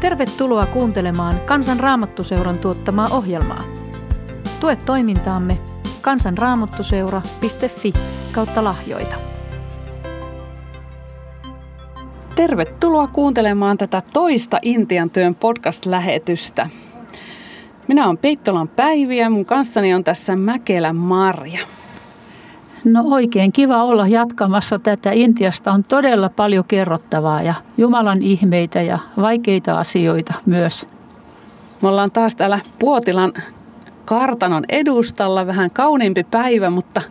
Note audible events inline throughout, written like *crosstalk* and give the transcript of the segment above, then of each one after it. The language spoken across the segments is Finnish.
Tervetuloa kuuntelemaan Kansan Raamattuseuran tuottamaa ohjelmaa. Tue toimintaamme kansanraamattuseura.fi kautta lahjoita. Tervetuloa kuuntelemaan tätä toista Intian työn podcast-lähetystä. Minä olen Peittolan Päivi ja mun kanssani on tässä Mäkelä Marja. No oikein kiva olla jatkamassa tätä. Intiasta on todella paljon kerrottavaa ja Jumalan ihmeitä ja vaikeita asioita myös. Me ollaan taas täällä Puotilan kartanon edustalla, vähän kauniimpi päivä, mutta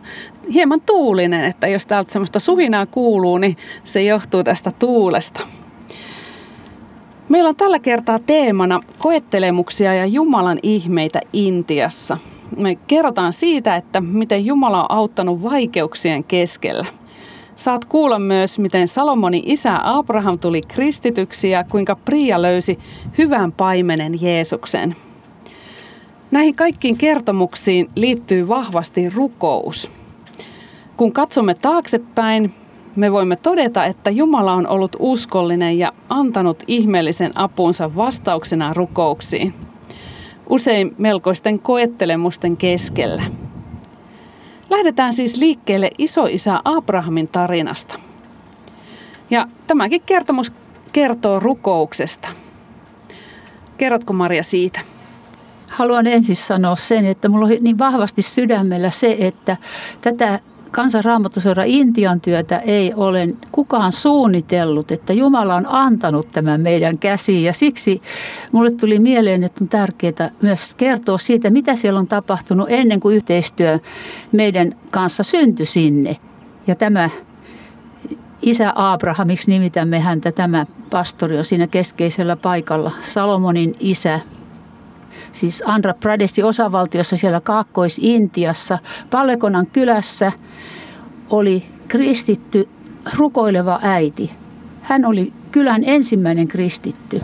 hieman tuulinen, että jos täältä semmoista suhinaa kuuluu, niin se johtuu tästä tuulesta. Meillä on tällä kertaa teemana koettelemuksia ja Jumalan ihmeitä Intiassa. Me kerrotaan siitä, että miten Jumala on auttanut vaikeuksien keskellä. Saat kuulla myös, miten Salomonin isä Abraham tuli kristityksi ja kuinka Priia löysi hyvän paimenen Jeesuksen. Näihin kaikkiin kertomuksiin liittyy vahvasti rukous. Kun katsomme taaksepäin, me voimme todeta, että Jumala on ollut uskollinen ja antanut ihmeellisen apunsa vastauksena rukouksiin. Usein melkoisten koettelemusten keskellä. Lähdetään siis liikkeelle isoisä Abrahamin tarinasta. Ja tämäkin kertomus kertoo rukouksesta. Kerrotko Maria siitä? Haluan ensin sanoa sen, että mulla on niin vahvasti sydämellä se, että tätä kansanraamattuseura Intian työtä ei ole kukaan suunnitellut, että Jumala on antanut tämän meidän käsiin. Ja siksi mulle tuli mieleen, että on tärkeää myös kertoa siitä, mitä siellä on tapahtunut ennen kuin yhteistyö meidän kanssa syntyi sinne. Ja tämä isä Abrahamiksi nimitämme häntä, tämä pastori on siinä keskeisellä paikalla, Salomonin isä, siis Andhra Pradesin osavaltiossa siellä Kaakkois-Intiassa, Pallekonan kylässä oli kristitty rukoileva äiti. Hän oli kylän ensimmäinen kristitty.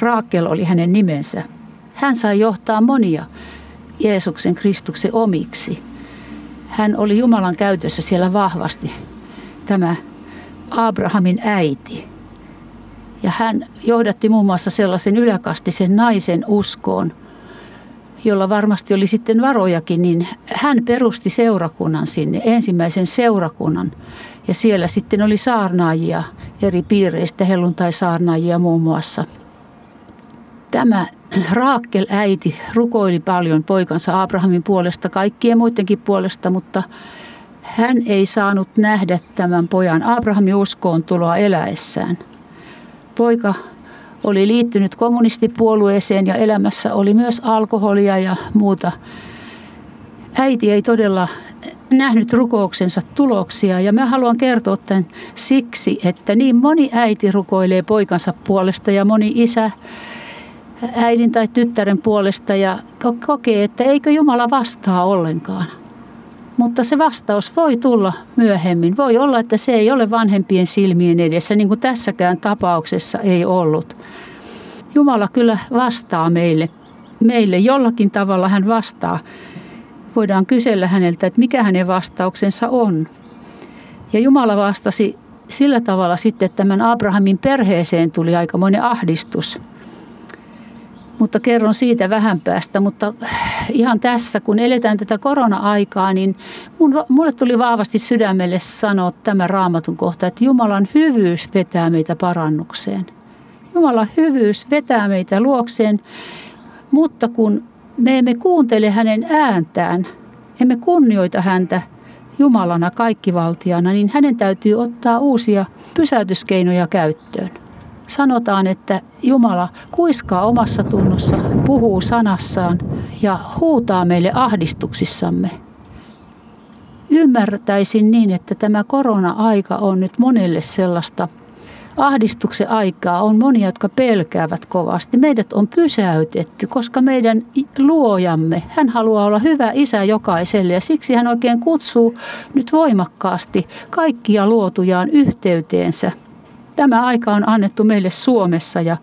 Raakel oli hänen nimensä. Hän sai johtaa monia Jeesuksen Kristuksen omiksi. Hän oli Jumalan käytössä siellä vahvasti, tämä Abrahamin äiti. Ja hän johdatti muun muassa sellaisen yläkastisen naisen uskoon, jolla varmasti oli sitten varojakin, niin hän perusti seurakunnan sinne, ensimmäisen seurakunnan. Ja siellä sitten oli saarnaajia eri piireistä, helluntai-saarnaajia muun muassa. Tämä Raakkel äiti rukoili paljon poikansa Abrahamin puolesta, kaikkien muidenkin puolesta, mutta hän ei saanut nähdä tämän pojan Abrahamin uskoon tuloa eläessään – poika oli liittynyt kommunistipuolueeseen ja elämässä oli myös alkoholia ja muuta. Äiti ei todella nähnyt rukouksensa tuloksia ja mä haluan kertoa tämän siksi, että niin moni äiti rukoilee poikansa puolesta ja moni isä äidin tai tyttären puolesta ja kokee, että eikö Jumala vastaa ollenkaan. Mutta se vastaus voi tulla myöhemmin. Voi olla, että se ei ole vanhempien silmien edessä, niin kuin tässäkään tapauksessa ei ollut. Jumala kyllä vastaa meille. Meille jollakin tavalla hän vastaa. Voidaan kysellä häneltä, että mikä hänen vastauksensa on. Ja Jumala vastasi sillä tavalla sitten, että tämän Abrahamin perheeseen tuli aikamoinen ahdistus mutta kerron siitä vähän päästä. Mutta ihan tässä, kun eletään tätä korona-aikaa, niin mun, mulle tuli vahvasti sydämelle sanoa tämä raamatun kohta, että Jumalan hyvyys vetää meitä parannukseen. Jumalan hyvyys vetää meitä luokseen, mutta kun me emme kuuntele hänen ääntään, emme kunnioita häntä Jumalana kaikkivaltiana, niin hänen täytyy ottaa uusia pysäytyskeinoja käyttöön sanotaan, että Jumala kuiskaa omassa tunnossa, puhuu sanassaan ja huutaa meille ahdistuksissamme. Ymmärtäisin niin, että tämä korona-aika on nyt monelle sellaista ahdistuksen aikaa. On monia, jotka pelkäävät kovasti. Meidät on pysäytetty, koska meidän luojamme, hän haluaa olla hyvä isä jokaiselle ja siksi hän oikein kutsuu nyt voimakkaasti kaikkia luotujaan yhteyteensä Tämä aika on annettu meille Suomessa ja,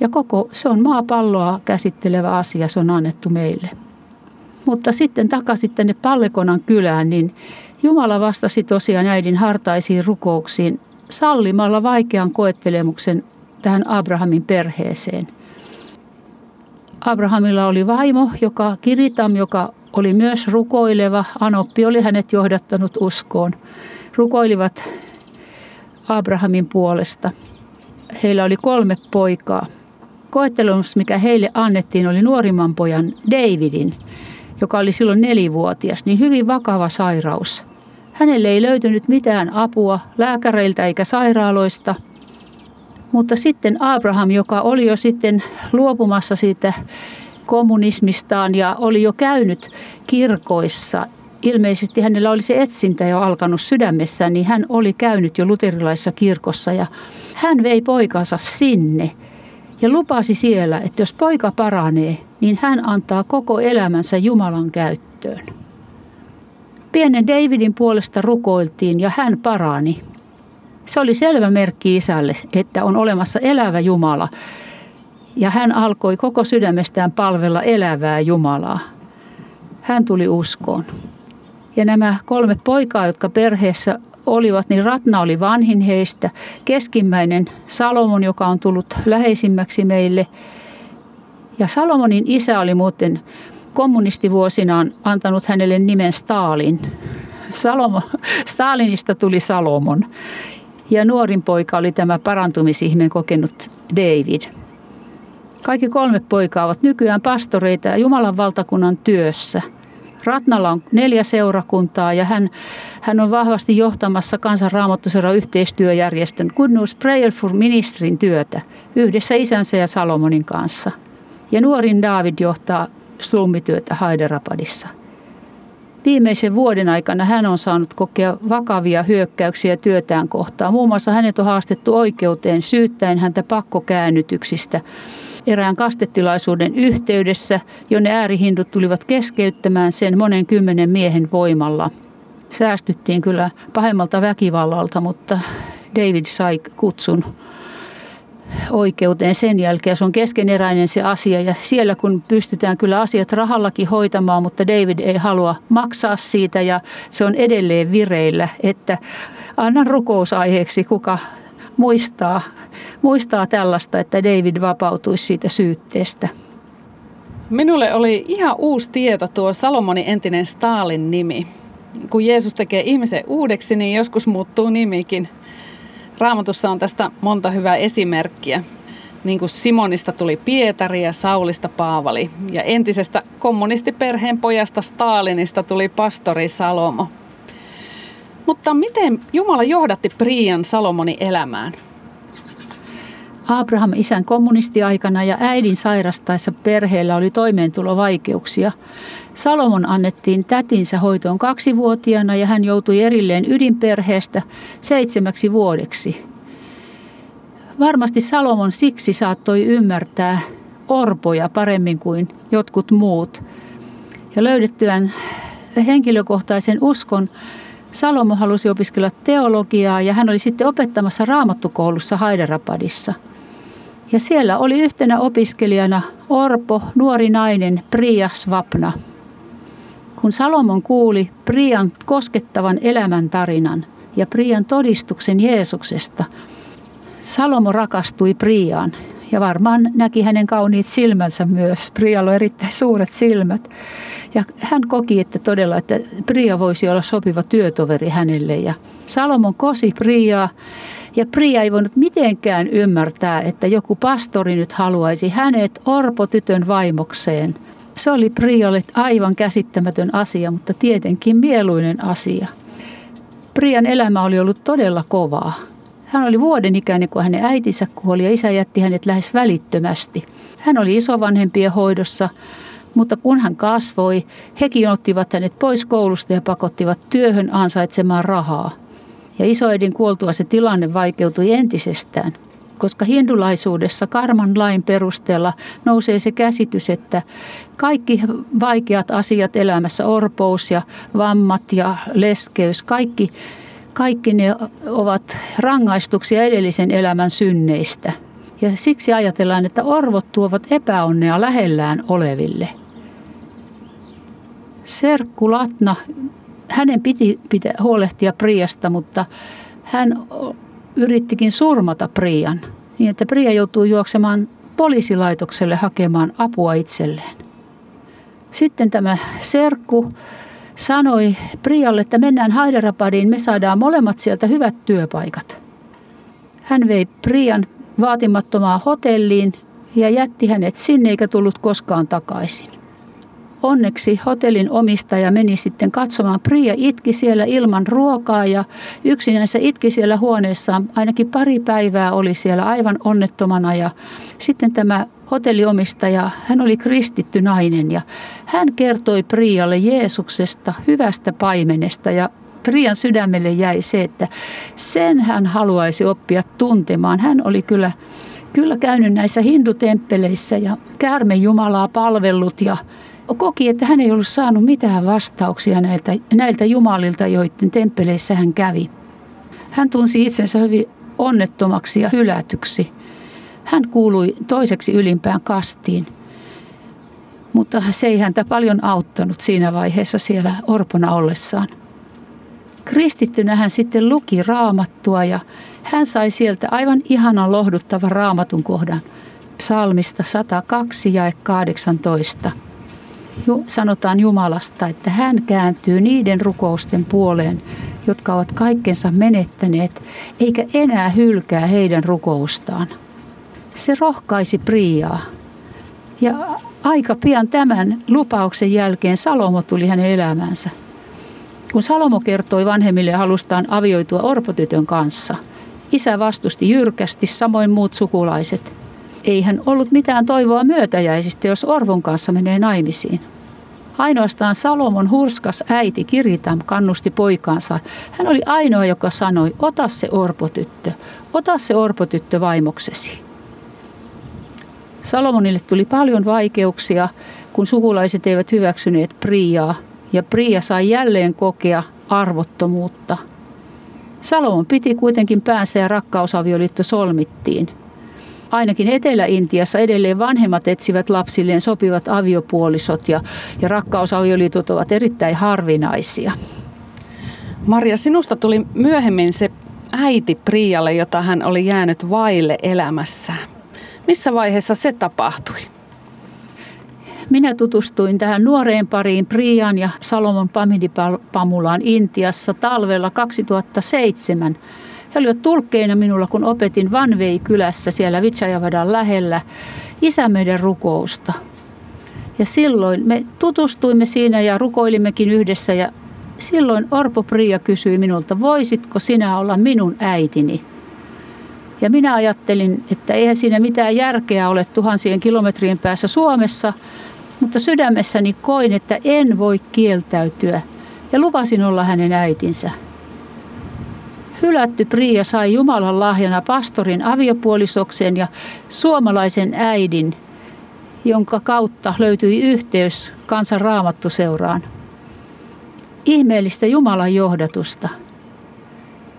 ja koko, se on maapalloa käsittelevä asia, se on annettu meille. Mutta sitten takaisin tänne Pallekonan kylään, niin Jumala vastasi tosiaan äidin hartaisiin rukouksiin sallimalla vaikean koettelemuksen tähän Abrahamin perheeseen. Abrahamilla oli vaimo, joka Kiritam, joka oli myös rukoileva. Anoppi oli hänet johdattanut uskoon. Rukoilivat Abrahamin puolesta. Heillä oli kolme poikaa. Koettelemus, mikä heille annettiin, oli nuorimman pojan Davidin, joka oli silloin nelivuotias, niin hyvin vakava sairaus. Hänelle ei löytynyt mitään apua lääkäreiltä eikä sairaaloista. Mutta sitten Abraham, joka oli jo sitten luopumassa siitä kommunismistaan ja oli jo käynyt kirkoissa. Ilmeisesti hänellä oli se etsintä jo alkanut sydämessään, niin hän oli käynyt jo luterilaisessa kirkossa ja hän vei poikansa sinne ja lupasi siellä, että jos poika paranee, niin hän antaa koko elämänsä Jumalan käyttöön. Pienen Davidin puolesta rukoiltiin ja hän parani. Se oli selvä merkki isälle, että on olemassa elävä Jumala. Ja hän alkoi koko sydämestään palvella elävää Jumalaa. Hän tuli uskoon. Ja nämä kolme poikaa, jotka perheessä olivat, niin Ratna oli vanhin heistä. Keskimmäinen Salomon, joka on tullut läheisimmäksi meille. Ja Salomonin isä oli muuten kommunistivuosinaan antanut hänelle nimen Stalin. Salomo, *laughs* Stalinista tuli Salomon. Ja nuorin poika oli tämä parantumisihmeen kokenut David. Kaikki kolme poikaa ovat nykyään pastoreita ja Jumalan valtakunnan työssä. Ratnalla on neljä seurakuntaa ja hän, hän on vahvasti johtamassa kansanraamattuseuran yhteistyöjärjestön Good News Prayer for Ministerin työtä yhdessä isänsä ja Salomonin kanssa. Ja nuorin David johtaa slummityötä Hyderabadissa. Viimeisen vuoden aikana hän on saanut kokea vakavia hyökkäyksiä työtään kohtaan. Muun muassa hänet on haastettu oikeuteen syyttäen häntä pakkokäännytyksistä erään kastetilaisuuden yhteydessä, jonne äärihindut tulivat keskeyttämään sen monen kymmenen miehen voimalla. Säästyttiin kyllä pahemmalta väkivallalta, mutta David sai kutsun oikeuteen sen jälkeen. Se on keskeneräinen se asia ja siellä kun pystytään kyllä asiat rahallakin hoitamaan, mutta David ei halua maksaa siitä ja se on edelleen vireillä, että annan rukousaiheeksi, kuka muistaa, muistaa tällaista, että David vapautuisi siitä syytteestä. Minulle oli ihan uusi tieto tuo Salomonin entinen Stalin nimi. Kun Jeesus tekee ihmisen uudeksi, niin joskus muuttuu nimikin. Raamatussa on tästä monta hyvää esimerkkiä. Niin kuin Simonista tuli Pietari ja Saulista Paavali. Ja entisestä kommunistiperheen pojasta Stalinista tuli pastori Salomo. Mutta miten Jumala johdatti Prian Salomonin elämään? Abraham isän kommunistiaikana ja äidin sairastaessa perheellä oli toimeentulovaikeuksia. Salomon annettiin tätinsä hoitoon kaksivuotiaana ja hän joutui erilleen ydinperheestä seitsemäksi vuodeksi. Varmasti Salomon siksi saattoi ymmärtää orpoja paremmin kuin jotkut muut. Ja löydettyään henkilökohtaisen uskon, Salomo halusi opiskella teologiaa ja hän oli sitten opettamassa raamattukoulussa Hyderabadissa – ja siellä oli yhtenä opiskelijana Orpo, nuori nainen Priya Svapna. Kun Salomon kuuli Prian koskettavan elämän tarinan ja Prian todistuksen Jeesuksesta, Salomo rakastui Priaan ja varmaan näki hänen kauniit silmänsä myös. Prialla on erittäin suuret silmät. Ja hän koki, että todella, että Priya voisi olla sopiva työtoveri hänelle. Ja Salomon kosi Priaa ja Priya ei voinut mitenkään ymmärtää, että joku pastori nyt haluaisi hänet orpotytön vaimokseen. Se oli Prialle aivan käsittämätön asia, mutta tietenkin mieluinen asia. Prian elämä oli ollut todella kovaa. Hän oli vuoden ikäinen, kun hänen äitinsä kuoli ja isä jätti hänet lähes välittömästi. Hän oli isovanhempien hoidossa, mutta kun hän kasvoi, hekin ottivat hänet pois koulusta ja pakottivat työhön ansaitsemaan rahaa. Ja isoäidin kuoltua se tilanne vaikeutui entisestään, koska hindulaisuudessa karman lain perusteella nousee se käsitys, että kaikki vaikeat asiat elämässä, orpous ja vammat ja leskeys, kaikki, kaikki ne ovat rangaistuksia edellisen elämän synneistä. Ja siksi ajatellaan, että orvot tuovat epäonnea lähellään oleville. Serkku Latna hänen piti pitä, huolehtia Priasta, mutta hän yrittikin surmata Prian. niin että Priya joutuu juoksemaan poliisilaitokselle hakemaan apua itselleen. Sitten tämä serkku sanoi Prialle, että mennään Hyderabadiin, me saadaan molemmat sieltä hyvät työpaikat. Hän vei Prian vaatimattomaan hotelliin ja jätti hänet sinne eikä tullut koskaan takaisin. Onneksi hotellin omistaja meni sitten katsomaan. Priya itki siellä ilman ruokaa ja yksinänsä itki siellä huoneessaan. Ainakin pari päivää oli siellä aivan onnettomana ja sitten tämä hotelliomistaja, hän oli kristitty nainen ja hän kertoi Prialle Jeesuksesta, hyvästä paimenesta ja Prian sydämelle jäi se, että sen hän haluaisi oppia tuntemaan. Hän oli kyllä, kyllä käynyt näissä hindutemppeleissä ja käärme Jumalaa palvellut ja koki, että hän ei ollut saanut mitään vastauksia näiltä, näiltä jumalilta, joiden temppeleissä hän kävi. Hän tunsi itsensä hyvin onnettomaksi ja hylätyksi. Hän kuului toiseksi ylimpään kastiin, mutta se ei häntä paljon auttanut siinä vaiheessa siellä orpona ollessaan. Kristittynä hän sitten luki raamattua ja hän sai sieltä aivan ihanan lohduttavan raamatun kohdan psalmista 102 ja 18 sanotaan Jumalasta, että hän kääntyy niiden rukousten puoleen, jotka ovat kaikkensa menettäneet, eikä enää hylkää heidän rukoustaan. Se rohkaisi Priaa. Ja aika pian tämän lupauksen jälkeen Salomo tuli hänen elämäänsä. Kun Salomo kertoi vanhemmille halustaan avioitua orpotytön kanssa, isä vastusti jyrkästi, samoin muut sukulaiset – ei hän ollut mitään toivoa myötäjäisistä, jos Orvon kanssa menee naimisiin. Ainoastaan Salomon hurskas äiti Kiritam kannusti poikaansa. Hän oli ainoa, joka sanoi, ota se orpotyttö, ota se orpotyttö vaimoksesi. Salomonille tuli paljon vaikeuksia, kun sukulaiset eivät hyväksyneet Priaa, ja Pria sai jälleen kokea arvottomuutta. Salomon piti kuitenkin päänsä ja rakkausavioliitto solmittiin – ainakin Etelä-Intiassa edelleen vanhemmat etsivät lapsilleen sopivat aviopuolisot ja, ja rakkausavioliitot ovat erittäin harvinaisia. Maria, sinusta tuli myöhemmin se äiti Prialle, jota hän oli jäänyt vaille elämässään. Missä vaiheessa se tapahtui? Minä tutustuin tähän nuoreen pariin Prian ja Salomon Pamidipamulaan Intiassa talvella 2007 he olivat tulkkeina minulla, kun opetin Vanvei-kylässä siellä Vitsajavadan lähellä isämeiden rukousta. Ja silloin me tutustuimme siinä ja rukoilimmekin yhdessä ja silloin Orpo Priia kysyi minulta, voisitko sinä olla minun äitini? Ja minä ajattelin, että eihän siinä mitään järkeä ole tuhansien kilometrien päässä Suomessa, mutta sydämessäni koin, että en voi kieltäytyä ja lupasin olla hänen äitinsä. Hylätty Priia sai Jumalan lahjana pastorin aviopuolisoksen ja suomalaisen äidin, jonka kautta löytyi yhteys kansan raamattuseuraan. Ihmeellistä Jumalan johdatusta.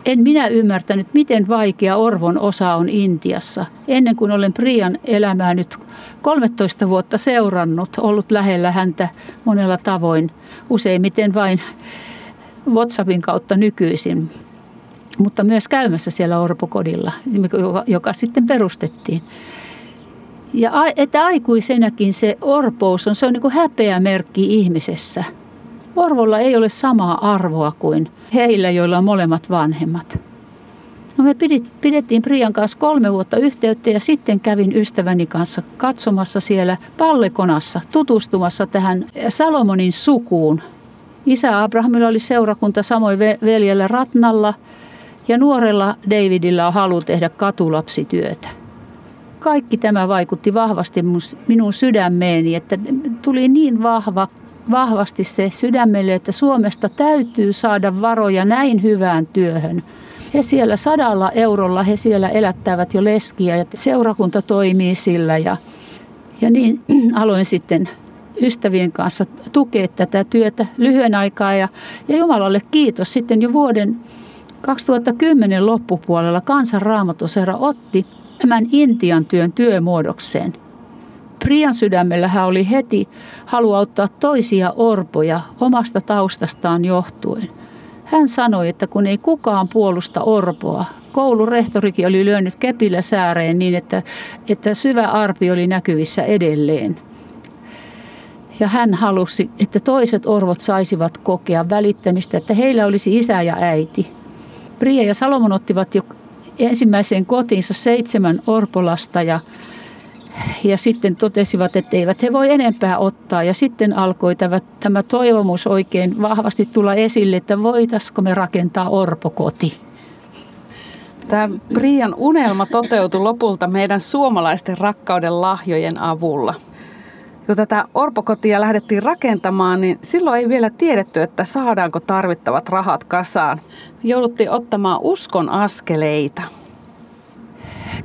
En minä ymmärtänyt, miten vaikea Orvon osa on Intiassa, ennen kuin olen Prian elämää nyt 13 vuotta seurannut, ollut lähellä häntä monella tavoin, useimmiten vain WhatsAppin kautta nykyisin mutta myös käymässä siellä orpokodilla, joka, joka sitten perustettiin. Ja että aikuisenakin se orpous on, se on niin kuin häpeä merkki ihmisessä. Orvolla ei ole samaa arvoa kuin heillä, joilla on molemmat vanhemmat. No me pidettiin Prian kanssa kolme vuotta yhteyttä ja sitten kävin ystäväni kanssa katsomassa siellä Pallekonassa, tutustumassa tähän Salomonin sukuun. Isä Abrahamilla oli seurakunta samoin veljellä Ratnalla – ja nuorella Davidilla on halu tehdä katulapsityötä. Kaikki tämä vaikutti vahvasti minun sydämeeni, että tuli niin vahva, vahvasti se sydämelle, että Suomesta täytyy saada varoja näin hyvään työhön. He siellä sadalla eurolla, he siellä elättävät jo leskiä ja seurakunta toimii sillä ja, ja niin *clears throat* aloin sitten ystävien kanssa tukea tätä työtä lyhyen aikaa ja, ja Jumalalle kiitos sitten jo vuoden 2010 loppupuolella kansanraamatusera otti tämän Intian työn työmuodokseen. Prian sydämellä hän oli heti halu auttaa toisia orpoja omasta taustastaan johtuen. Hän sanoi, että kun ei kukaan puolusta orpoa, koulurehtorikin oli lyönyt kepillä sääreen niin, että, että syvä arpi oli näkyvissä edelleen. Ja hän halusi, että toiset orvot saisivat kokea välittämistä, että heillä olisi isä ja äiti. Bria ja Salomon ottivat jo ensimmäiseen kotiinsa seitsemän orpolasta ja, ja sitten totesivat, että eivät he voi enempää ottaa. Ja sitten alkoi tämä, tämä toivomus oikein vahvasti tulla esille, että voitaisiko me rakentaa orpokoti. Tämä Brian unelma toteutui lopulta meidän suomalaisten rakkauden lahjojen avulla. Kun tätä orpokotia lähdettiin rakentamaan, niin silloin ei vielä tiedetty, että saadaanko tarvittavat rahat kasaan. Jouduttiin ottamaan uskon askeleita.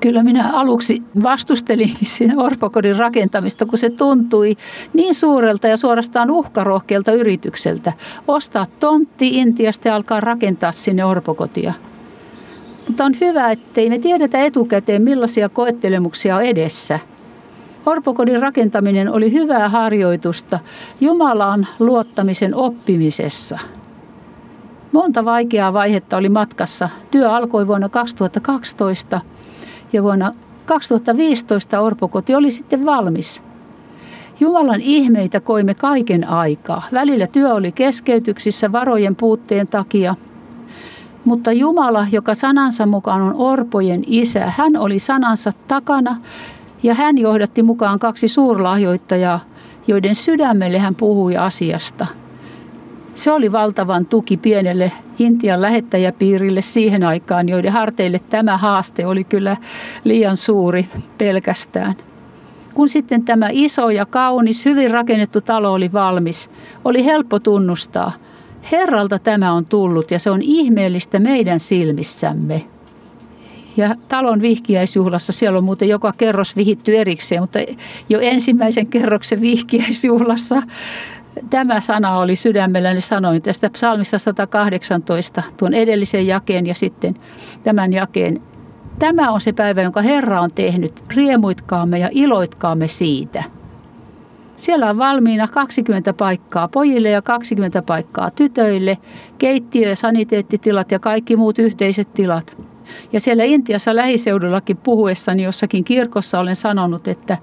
Kyllä minä aluksi vastustelinkin *laughs* sen orpokodin rakentamista, kun se tuntui niin suurelta ja suorastaan uhkarohkealta yritykseltä. Ostaa tontti Intiasta ja alkaa rakentaa sinne orpokotia. Mutta on hyvä, ettei me tiedetä etukäteen millaisia koettelemuksia on edessä. Orpokodin rakentaminen oli hyvää harjoitusta Jumalaan luottamisen oppimisessa. Monta vaikeaa vaihetta oli matkassa. Työ alkoi vuonna 2012 ja vuonna 2015 orpokoti oli sitten valmis. Jumalan ihmeitä koimme kaiken aikaa. Välillä työ oli keskeytyksissä varojen puutteen takia – mutta Jumala, joka sanansa mukaan on orpojen isä, hän oli sanansa takana ja hän johdatti mukaan kaksi suurlahjoittajaa, joiden sydämelle hän puhui asiasta. Se oli valtavan tuki pienelle Intian lähettäjäpiirille siihen aikaan, joiden harteille tämä haaste oli kyllä liian suuri pelkästään. Kun sitten tämä iso ja kaunis, hyvin rakennettu talo oli valmis, oli helppo tunnustaa – Herralta tämä on tullut ja se on ihmeellistä meidän silmissämme. Ja talon vihkiäisjuhlassa, siellä on muuten joka kerros vihitty erikseen, mutta jo ensimmäisen kerroksen vihkiäisjuhlassa tämä sana oli sydämelläni sanoin tästä psalmissa 118, tuon edellisen jakeen ja sitten tämän jakeen. Tämä on se päivä, jonka Herra on tehnyt. Riemuitkaamme ja iloitkaamme siitä. Siellä on valmiina 20 paikkaa pojille ja 20 paikkaa tytöille, keittiö- ja saniteettitilat ja kaikki muut yhteiset tilat. Ja siellä Intiassa lähiseudullakin puhuessani jossakin kirkossa olen sanonut, että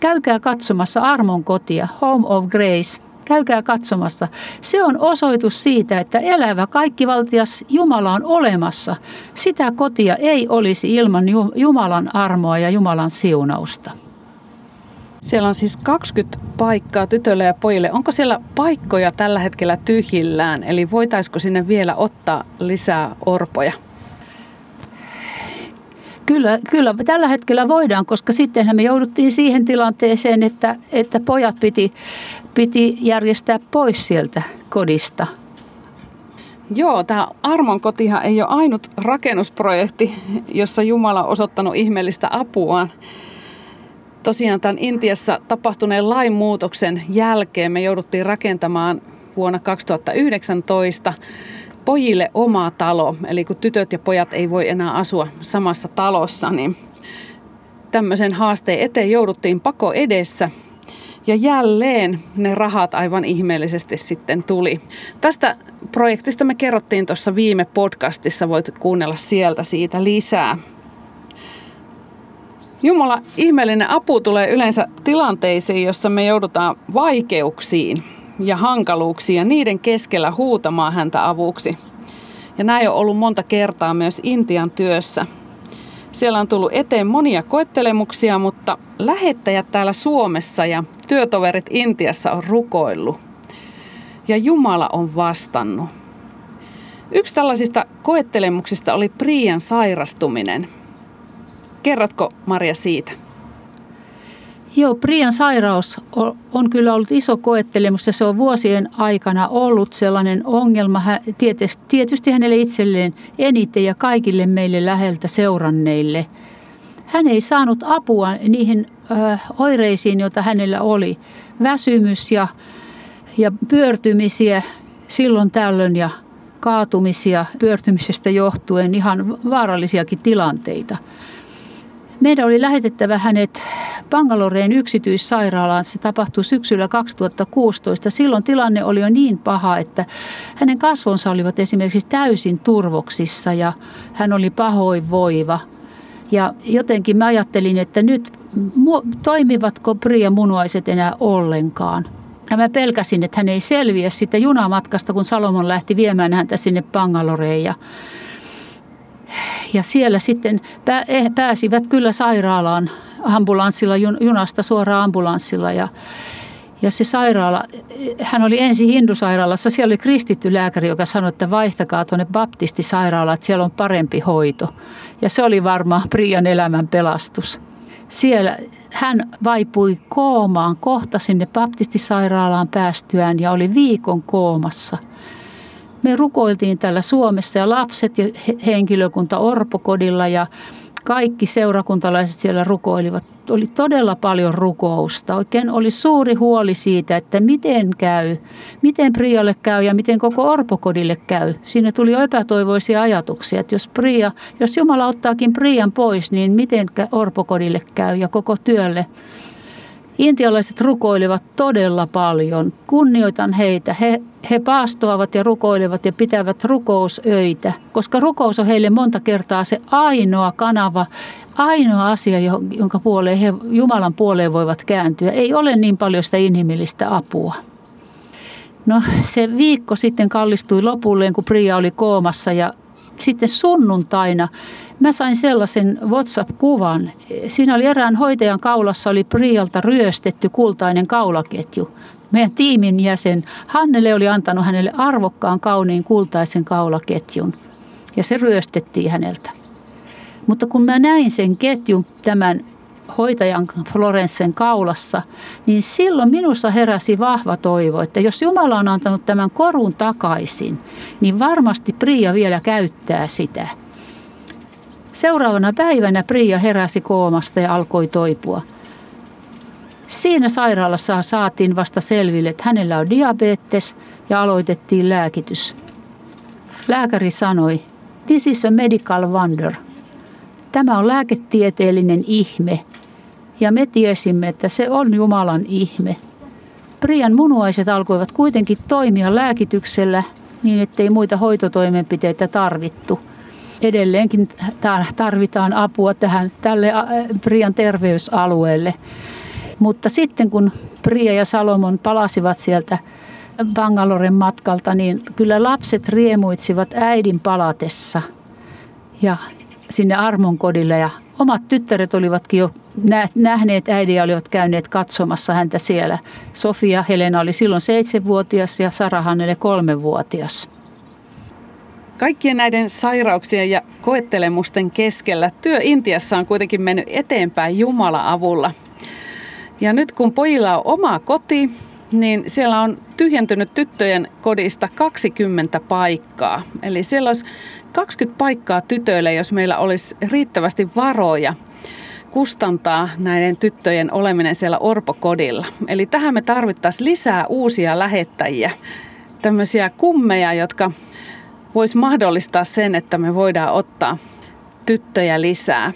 käykää katsomassa armon kotia, Home of Grace, käykää katsomassa. Se on osoitus siitä, että elävä kaikkivaltias Jumala on olemassa. Sitä kotia ei olisi ilman Jumalan armoa ja Jumalan siunausta. Siellä on siis 20 paikkaa tytöille ja pojille. Onko siellä paikkoja tällä hetkellä tyhjillään? Eli voitaisiko sinne vielä ottaa lisää orpoja? Kyllä, kyllä tällä hetkellä voidaan, koska sittenhän me jouduttiin siihen tilanteeseen, että, että pojat piti, piti järjestää pois sieltä kodista. Joo, tämä Armon kotihan ei ole ainut rakennusprojekti, jossa Jumala on osoittanut ihmeellistä apuaan tosiaan tämän Intiassa tapahtuneen lainmuutoksen jälkeen me jouduttiin rakentamaan vuonna 2019 pojille oma talo. Eli kun tytöt ja pojat ei voi enää asua samassa talossa, niin tämmöisen haasteen eteen jouduttiin pako edessä. Ja jälleen ne rahat aivan ihmeellisesti sitten tuli. Tästä projektista me kerrottiin tuossa viime podcastissa, voit kuunnella sieltä siitä lisää. Jumala ihmeellinen apu tulee yleensä tilanteisiin, jossa me joudutaan vaikeuksiin ja hankaluuksiin ja niiden keskellä huutamaan häntä avuksi. Ja näin on ollut monta kertaa myös Intian työssä. Siellä on tullut eteen monia koettelemuksia, mutta lähettäjät täällä Suomessa ja työtoverit Intiassa on rukoillut. Ja Jumala on vastannut. Yksi tällaisista koettelemuksista oli Prian sairastuminen – Kerrotko Maria siitä? Joo, Prian sairaus on kyllä ollut iso koettelemus ja se on vuosien aikana ollut sellainen ongelma tietysti hänelle itselleen eniten ja kaikille meille läheltä seuranneille. Hän ei saanut apua niihin oireisiin, joita hänellä oli. Väsymys ja, ja pyörtymisiä silloin tällöin ja kaatumisia pyörtymisestä johtuen ihan vaarallisiakin tilanteita. Meidän oli lähetettävä hänet Bangaloreen yksityissairaalaan. Se tapahtui syksyllä 2016. Silloin tilanne oli jo niin paha, että hänen kasvonsa olivat esimerkiksi täysin turvoksissa ja hän oli pahoinvoiva. Ja jotenkin mä ajattelin, että nyt toimivatko Priya munuaiset enää ollenkaan. Ja mä pelkäsin, että hän ei selviä sitä junamatkasta, kun Salomon lähti viemään häntä sinne Bangaloreen. Ja siellä sitten eh, pääsivät kyllä sairaalaan ambulanssilla, junasta suoraan ambulanssilla. Ja, ja se sairaala, hän oli ensin hindusairaalassa, siellä oli kristitty lääkäri, joka sanoi, että vaihtakaa tuonne baptistisairaalaan, että siellä on parempi hoito. Ja se oli varmaan Prian elämän pelastus siellä hän vaipui koomaan kohta sinne baptistisairaalaan päästyään ja oli viikon koomassa. Me rukoiltiin täällä Suomessa ja lapset ja henkilökunta Orpokodilla ja kaikki seurakuntalaiset siellä rukoilivat. Oli todella paljon rukousta. Oikein oli suuri huoli siitä, että miten käy, miten Prialle käy ja miten koko Orpokodille käy. Siinä tuli jo epätoivoisia ajatuksia, että jos, Priya, jos Jumala ottaakin Prian pois, niin miten Orpokodille käy ja koko työlle. Intialaiset rukoilivat todella paljon. Kunnioitan heitä. He, he paastoavat ja rukoilevat ja pitävät rukousöitä, koska rukous on heille monta kertaa se ainoa kanava, ainoa asia, jonka puoleen he Jumalan puoleen voivat kääntyä. Ei ole niin paljon sitä inhimillistä apua. No se viikko sitten kallistui lopulleen, kun Priya oli koomassa ja sitten sunnuntaina Mä sain sellaisen WhatsApp-kuvan. Siinä oli erään hoitajan kaulassa oli Prialta ryöstetty kultainen kaulaketju. Meidän tiimin jäsen Hannele oli antanut hänelle arvokkaan kauniin kultaisen kaulaketjun ja se ryöstettiin häneltä. Mutta kun mä näin sen ketjun tämän hoitajan Florenssen kaulassa, niin silloin minussa heräsi vahva toivo, että jos Jumala on antanut tämän korun takaisin, niin varmasti Priia vielä käyttää sitä. Seuraavana päivänä Priia heräsi koomasta ja alkoi toipua. Siinä sairaalassa saatiin vasta selville, että hänellä on diabetes ja aloitettiin lääkitys. Lääkäri sanoi, this is a medical wonder. Tämä on lääketieteellinen ihme. Ja me tiesimme, että se on Jumalan ihme. Prian munuaiset alkoivat kuitenkin toimia lääkityksellä niin, ettei muita hoitotoimenpiteitä tarvittu – edelleenkin tarvitaan apua tähän, tälle Prian terveysalueelle. Mutta sitten kun Priya ja Salomon palasivat sieltä Bangaloren matkalta, niin kyllä lapset riemuitsivat äidin palatessa ja sinne Armonkodille ja omat tyttäret olivatkin jo nähneet äidin ja olivat käyneet katsomassa häntä siellä. Sofia Helena oli silloin seitsemänvuotias ja Sara Hannele kolmenvuotias. Kaikkien näiden sairauksien ja koettelemusten keskellä työ Intiassa on kuitenkin mennyt eteenpäin Jumala avulla. Ja nyt kun pojilla on oma koti, niin siellä on tyhjentynyt tyttöjen kodista 20 paikkaa. Eli siellä olisi 20 paikkaa tytöille, jos meillä olisi riittävästi varoja kustantaa näiden tyttöjen oleminen siellä orpokodilla. Eli tähän me tarvittaisiin lisää uusia lähettäjiä, tämmöisiä kummeja, jotka voisi mahdollistaa sen, että me voidaan ottaa tyttöjä lisää.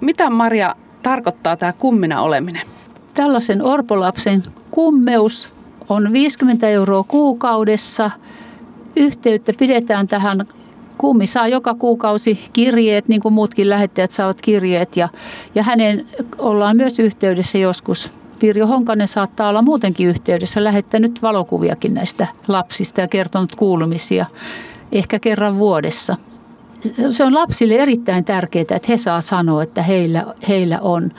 Mitä Maria tarkoittaa tämä kummina oleminen? Tällaisen orpolapsen kummeus on 50 euroa kuukaudessa. Yhteyttä pidetään tähän kummi saa joka kuukausi kirjeet, niin kuin muutkin lähettäjät saavat kirjeet, ja, ja hänen ollaan myös yhteydessä joskus. Pirjo Honkanen saattaa olla muutenkin yhteydessä, lähettänyt valokuviakin näistä lapsista ja kertonut kuulumisia ehkä kerran vuodessa. Se on lapsille erittäin tärkeää, että he saa sanoa, että heillä, heillä on.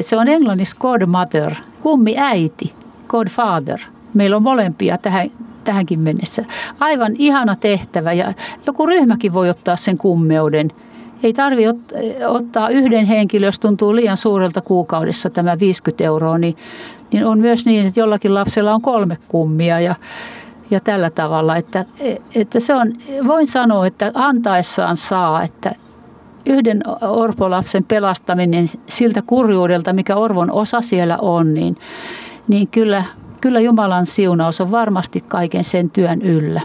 Se on englanniksi godmother, kummi äiti, godfather. Meillä on molempia tähän, tähänkin mennessä. Aivan ihana tehtävä ja joku ryhmäkin voi ottaa sen kummeuden. Ei tarvi ottaa yhden henkilön, jos tuntuu liian suurelta kuukaudessa tämä 50 euroa, niin, niin on myös niin, että jollakin lapsella on kolme kummia ja, ja tällä tavalla, että, että se on, voin sanoa, että antaessaan saa, että yhden orpolapsen pelastaminen siltä kurjuudelta, mikä orvon osa siellä on, niin, niin kyllä, kyllä Jumalan siunaus on varmasti kaiken sen työn yllä.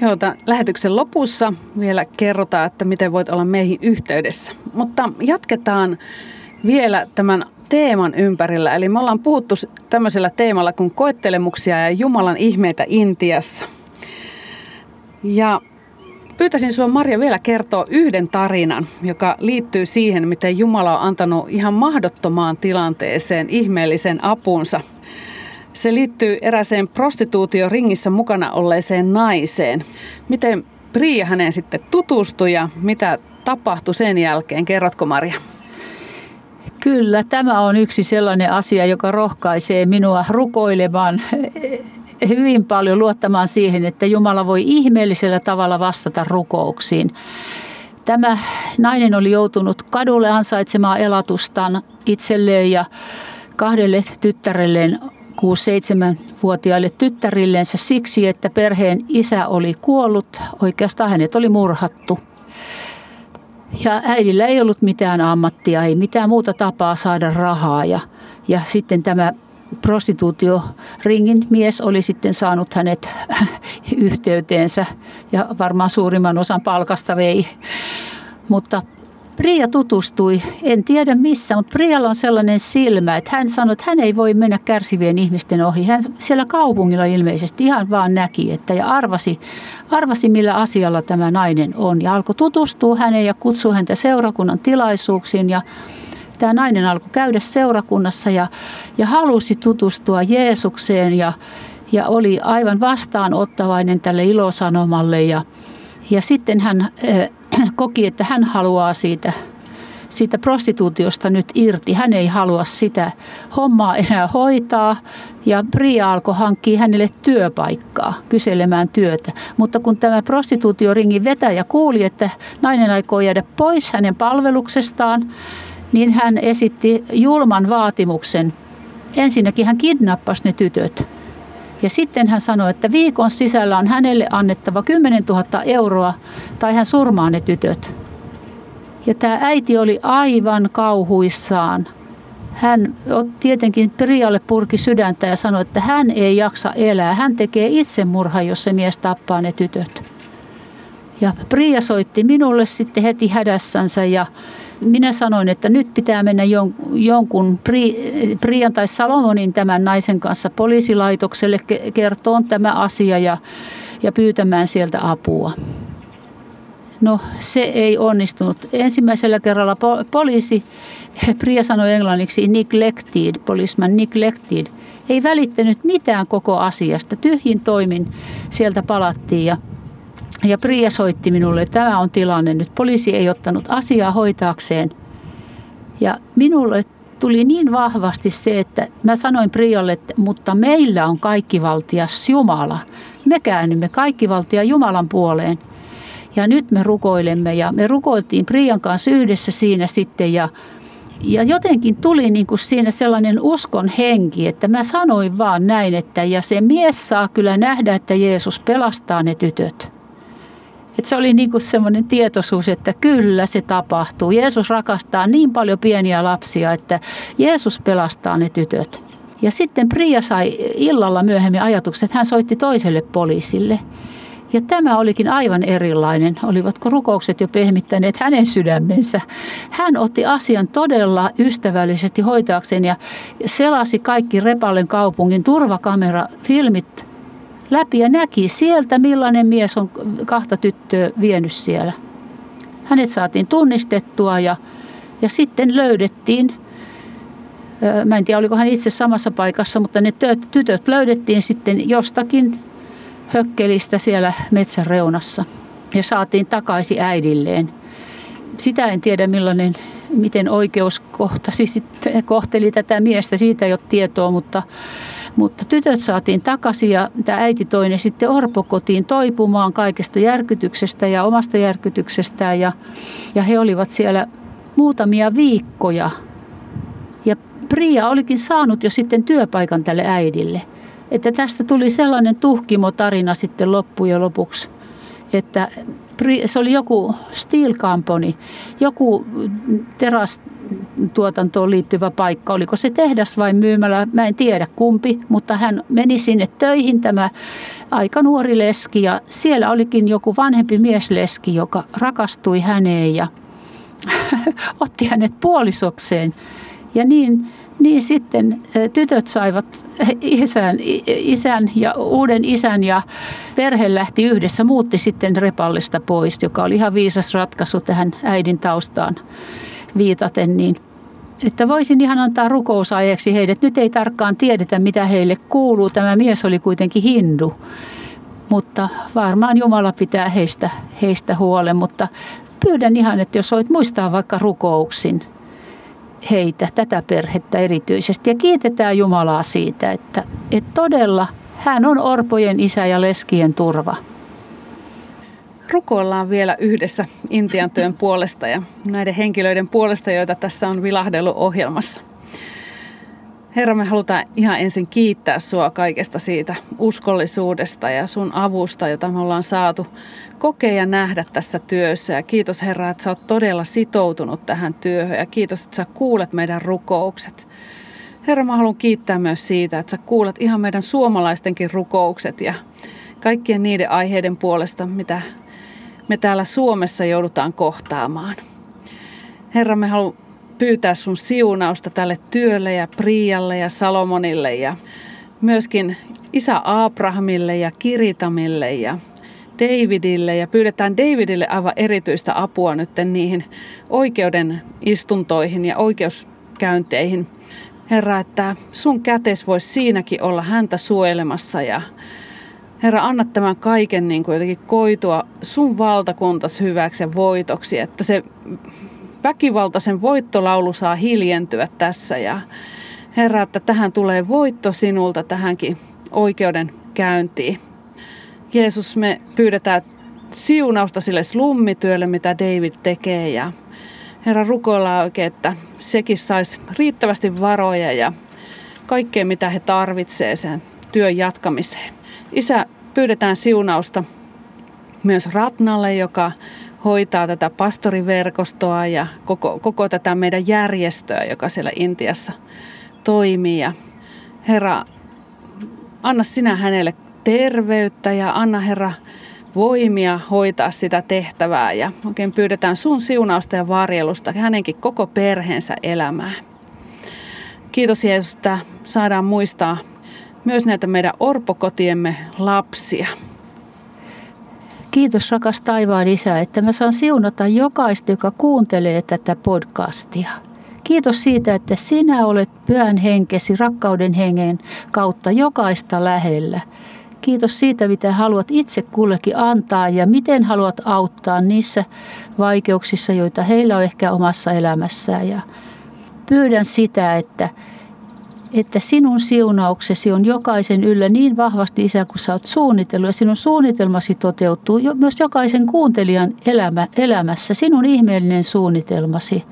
Joo, tämän lähetyksen lopussa vielä kerrotaan, että miten voit olla meihin yhteydessä. Mutta jatketaan vielä tämän teeman ympärillä. Eli me ollaan puhuttu tämmöisellä teemalla kuin koettelemuksia ja Jumalan ihmeitä Intiassa. Ja pyytäisin sinua Maria vielä kertoa yhden tarinan, joka liittyy siihen, miten Jumala on antanut ihan mahdottomaan tilanteeseen ihmeellisen apunsa. Se liittyy eräseen prostituutioringissä mukana olleeseen naiseen. Miten Priia hänen sitten tutustui ja mitä tapahtui sen jälkeen? Kerrotko Maria? Kyllä, tämä on yksi sellainen asia, joka rohkaisee minua rukoilemaan hyvin paljon luottamaan siihen, että Jumala voi ihmeellisellä tavalla vastata rukouksiin. Tämä nainen oli joutunut kadulle ansaitsemaan elatustaan itselleen ja kahdelle tyttärelleen 6-7-vuotiaille tyttärillensä siksi, että perheen isä oli kuollut, oikeastaan hänet oli murhattu. Ja äidillä ei ollut mitään ammattia, ei mitään muuta tapaa saada rahaa. Ja, ja sitten tämä prostituutioringin mies oli sitten saanut hänet yhteyteensä ja varmaan suurimman osan palkasta vei. Mutta Priya tutustui, en tiedä missä, mutta Prialla on sellainen silmä, että hän sanoi, että hän ei voi mennä kärsivien ihmisten ohi. Hän siellä kaupungilla ilmeisesti ihan vaan näki että ja arvasi, arvasi, millä asialla tämä nainen on. Ja alkoi tutustua häneen ja kutsua häntä seurakunnan tilaisuuksiin ja tämä nainen alkoi käydä seurakunnassa ja, ja halusi tutustua Jeesukseen ja, ja oli aivan vastaanottavainen tälle ilosanomalle ja, ja sitten hän äh, *clears throat* koki, että hän haluaa siitä, siitä prostituutiosta nyt irti. Hän ei halua sitä hommaa enää hoitaa ja Priya alkoi hankkia hänelle työpaikkaa kyselemään työtä. Mutta kun tämä prostituutioringin vetäjä kuuli, että nainen aikoo jäädä pois hänen palveluksestaan, niin hän esitti julman vaatimuksen. Ensinnäkin hän kidnappasi ne tytöt. Ja sitten hän sanoi, että viikon sisällä on hänelle annettava 10 000 euroa tai hän surmaa ne tytöt. Ja tämä äiti oli aivan kauhuissaan. Hän tietenkin Prialle purki sydäntä ja sanoi, että hän ei jaksa elää. Hän tekee itsemurha, jos se mies tappaa ne tytöt. Ja Priia soitti minulle sitten heti hädässänsä ja minä sanoin, että nyt pitää mennä jonkun Prian tai Salomonin tämän naisen kanssa poliisilaitokselle kertoon tämä asia ja, ja pyytämään sieltä apua. No se ei onnistunut. Ensimmäisellä kerralla po- poliisi, Priya sanoi englanniksi neglected, policeman neglected, ei välittänyt mitään koko asiasta. Tyhjin toimin sieltä palattiin ja ja Priia soitti minulle, että tämä on tilanne nyt. Poliisi ei ottanut asiaa hoitaakseen. Ja minulle tuli niin vahvasti se, että mä sanoin Prialle, että mutta meillä on kaikkivaltias Jumala. Me käännymme kaikkivaltia Jumalan puoleen. Ja nyt me rukoilemme ja me rukoiltiin Prian kanssa yhdessä siinä sitten ja, ja jotenkin tuli niin kuin siinä sellainen uskon henki, että mä sanoin vaan näin, että ja se mies saa kyllä nähdä, että Jeesus pelastaa ne tytöt. Et se oli niin kuin semmoinen tietoisuus, että kyllä se tapahtuu. Jeesus rakastaa niin paljon pieniä lapsia, että Jeesus pelastaa ne tytöt. Ja sitten Priya sai illalla myöhemmin ajatukset, että hän soitti toiselle poliisille. Ja tämä olikin aivan erilainen. Olivatko rukoukset jo pehmittäneet hänen sydämensä? Hän otti asian todella ystävällisesti hoitaakseen ja selasi kaikki Repallen kaupungin turvakamerafilmit läpi ja näki sieltä, millainen mies on kahta tyttöä vienyt siellä. Hänet saatiin tunnistettua ja, ja sitten löydettiin, mä en tiedä oliko hän itse samassa paikassa, mutta ne tytöt löydettiin sitten jostakin hökkelistä siellä metsän reunassa ja saatiin takaisin äidilleen. Sitä en tiedä millainen, miten oikeus kohtasi, kohteli tätä miestä, siitä ei ole tietoa, mutta mutta tytöt saatiin takaisin ja tämä äiti toi ne sitten orpokotiin toipumaan kaikesta järkytyksestä ja omasta järkytyksestään. Ja, ja he olivat siellä muutamia viikkoja. Ja Priya olikin saanut jo sitten työpaikan tälle äidille. Että tästä tuli sellainen tuhkimo tarina sitten loppujen lopuksi, että se oli joku steel company, joku terästuotantoon liittyvä paikka. Oliko se tehdas vai myymälä, mä en tiedä kumpi, mutta hän meni sinne töihin tämä aika nuori leski ja siellä olikin joku vanhempi miesleski, joka rakastui häneen ja *laughs* otti hänet puolisokseen. Ja niin niin sitten tytöt saivat isän, isän ja uuden isän ja perhe lähti yhdessä, muutti sitten Repallista pois, joka oli ihan viisas ratkaisu tähän äidin taustaan viitaten, niin että voisin ihan antaa rukousajaksi heidät. Nyt ei tarkkaan tiedetä, mitä heille kuuluu. Tämä mies oli kuitenkin hindu, mutta varmaan Jumala pitää heistä, heistä huolen. Mutta pyydän ihan, että jos voit muistaa vaikka rukouksin, heitä, tätä perhettä erityisesti. Ja kiitetään Jumalaa siitä, että, että todella hän on orpojen isä ja leskien turva. Rukoillaan vielä yhdessä Intian työn puolesta ja näiden henkilöiden puolesta, joita tässä on vilahdellut ohjelmassa. Herra, me halutaan ihan ensin kiittää sua kaikesta siitä uskollisuudesta ja sun avusta, jota me ollaan saatu kokea ja nähdä tässä työssä. Ja kiitos Herra, että sä oot todella sitoutunut tähän työhön ja kiitos, että sä kuulet meidän rukoukset. Herra, mä haluan kiittää myös siitä, että sä kuulet ihan meidän suomalaistenkin rukoukset ja kaikkien niiden aiheiden puolesta, mitä me täällä Suomessa joudutaan kohtaamaan. Herra, me haluan pyytää sun siunausta tälle työlle ja Prialle ja Salomonille ja myöskin isä Abrahamille ja Kiritamille ja Davidille ja pyydetään Davidille aivan erityistä apua nyt niihin oikeuden istuntoihin ja oikeuskäynteihin. Herra, että sun kätes voisi siinäkin olla häntä suojelemassa ja Herra, anna tämän kaiken niin kuin jotenkin koitua sun valtakuntas hyväksi ja voitoksi, että se väkivaltaisen voittolaulu saa hiljentyä tässä ja Herra, että tähän tulee voitto sinulta tähänkin oikeuden käyntiin. Jeesus, me pyydetään siunausta sille slummityölle, mitä David tekee ja Herra rukoillaan oikein, että sekin saisi riittävästi varoja ja kaikkea, mitä he tarvitsee sen työn jatkamiseen. Isä, pyydetään siunausta myös Ratnalle, joka hoitaa tätä pastoriverkostoa ja koko, koko tätä meidän järjestöä, joka siellä Intiassa toimii. Ja Herra, anna sinä hänelle terveyttä ja anna Herra voimia hoitaa sitä tehtävää ja oikein pyydetään sun siunausta ja varjelusta hänenkin koko perheensä elämää. Kiitos Jeesus, että saadaan muistaa myös näitä meidän orpokotiemme lapsia. Kiitos rakas taivaan isä, että mä saan siunata jokaista, joka kuuntelee tätä podcastia. Kiitos siitä, että sinä olet pyhän henkesi, rakkauden hengen kautta jokaista lähellä. Kiitos siitä, mitä haluat itse kullekin antaa ja miten haluat auttaa niissä vaikeuksissa, joita heillä on ehkä omassa elämässään. Ja pyydän sitä, että että sinun siunauksesi on jokaisen yllä niin vahvasti, Isä, kun sä oot suunnitellut. Ja sinun suunnitelmasi toteutuu myös jokaisen kuuntelijan elämä, elämässä, sinun ihmeellinen suunnitelmasi.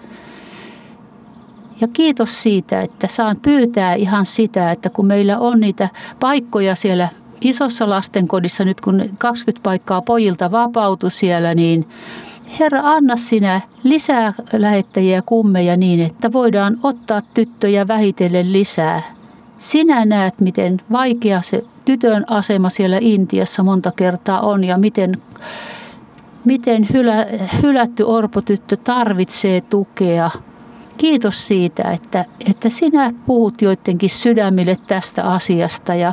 Ja kiitos siitä, että saan pyytää ihan sitä, että kun meillä on niitä paikkoja siellä isossa lastenkodissa, nyt kun 20 paikkaa pojilta vapautui siellä, niin Herra, anna sinä lisää lähettäjiä kummeja niin, että voidaan ottaa tyttöjä vähitellen lisää. Sinä näet, miten vaikea se tytön asema siellä Intiassa monta kertaa on ja miten, miten hylä, hylätty orpotyttö tarvitsee tukea. Kiitos siitä, että, että sinä puhut joidenkin sydämille tästä asiasta ja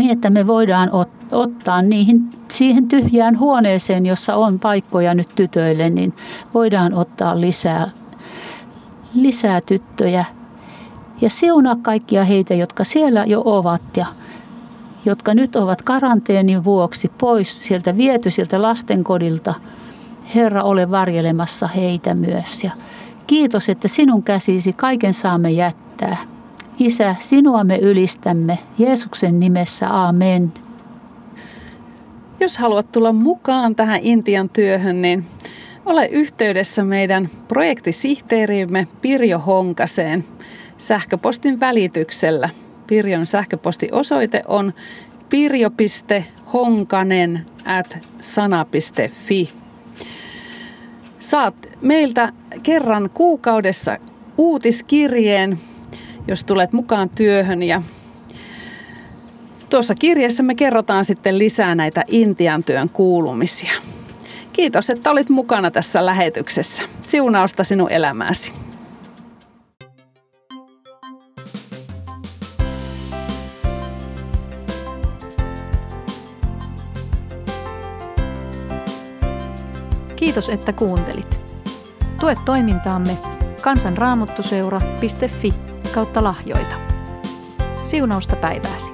niin, että me voidaan ottaa ottaa niihin, siihen tyhjään huoneeseen, jossa on paikkoja nyt tytöille, niin voidaan ottaa lisää, lisää tyttöjä. Ja siunaa kaikkia heitä, jotka siellä jo ovat ja jotka nyt ovat karanteenin vuoksi pois sieltä viety sieltä lastenkodilta. Herra, ole varjelemassa heitä myös. Ja kiitos, että sinun käsisi kaiken saamme jättää. Isä, sinua me ylistämme. Jeesuksen nimessä, amen. Jos haluat tulla mukaan tähän Intian työhön, niin ole yhteydessä meidän projektisihteeriimme Pirjo Honkaseen sähköpostin välityksellä. Pirjon sähköpostiosoite on pirjo.honkasee honkanen at sana.fi. Saat meiltä kerran kuukaudessa uutiskirjeen, jos tulet mukaan työhön ja Tuossa kirjassa me kerrotaan sitten lisää näitä Intian työn kuulumisia. Kiitos, että olit mukana tässä lähetyksessä. Siunausta sinun elämääsi. Kiitos, että kuuntelit. Tue toimintaamme kansanraamottuseura.fi kautta lahjoita. Siunausta päivääsi.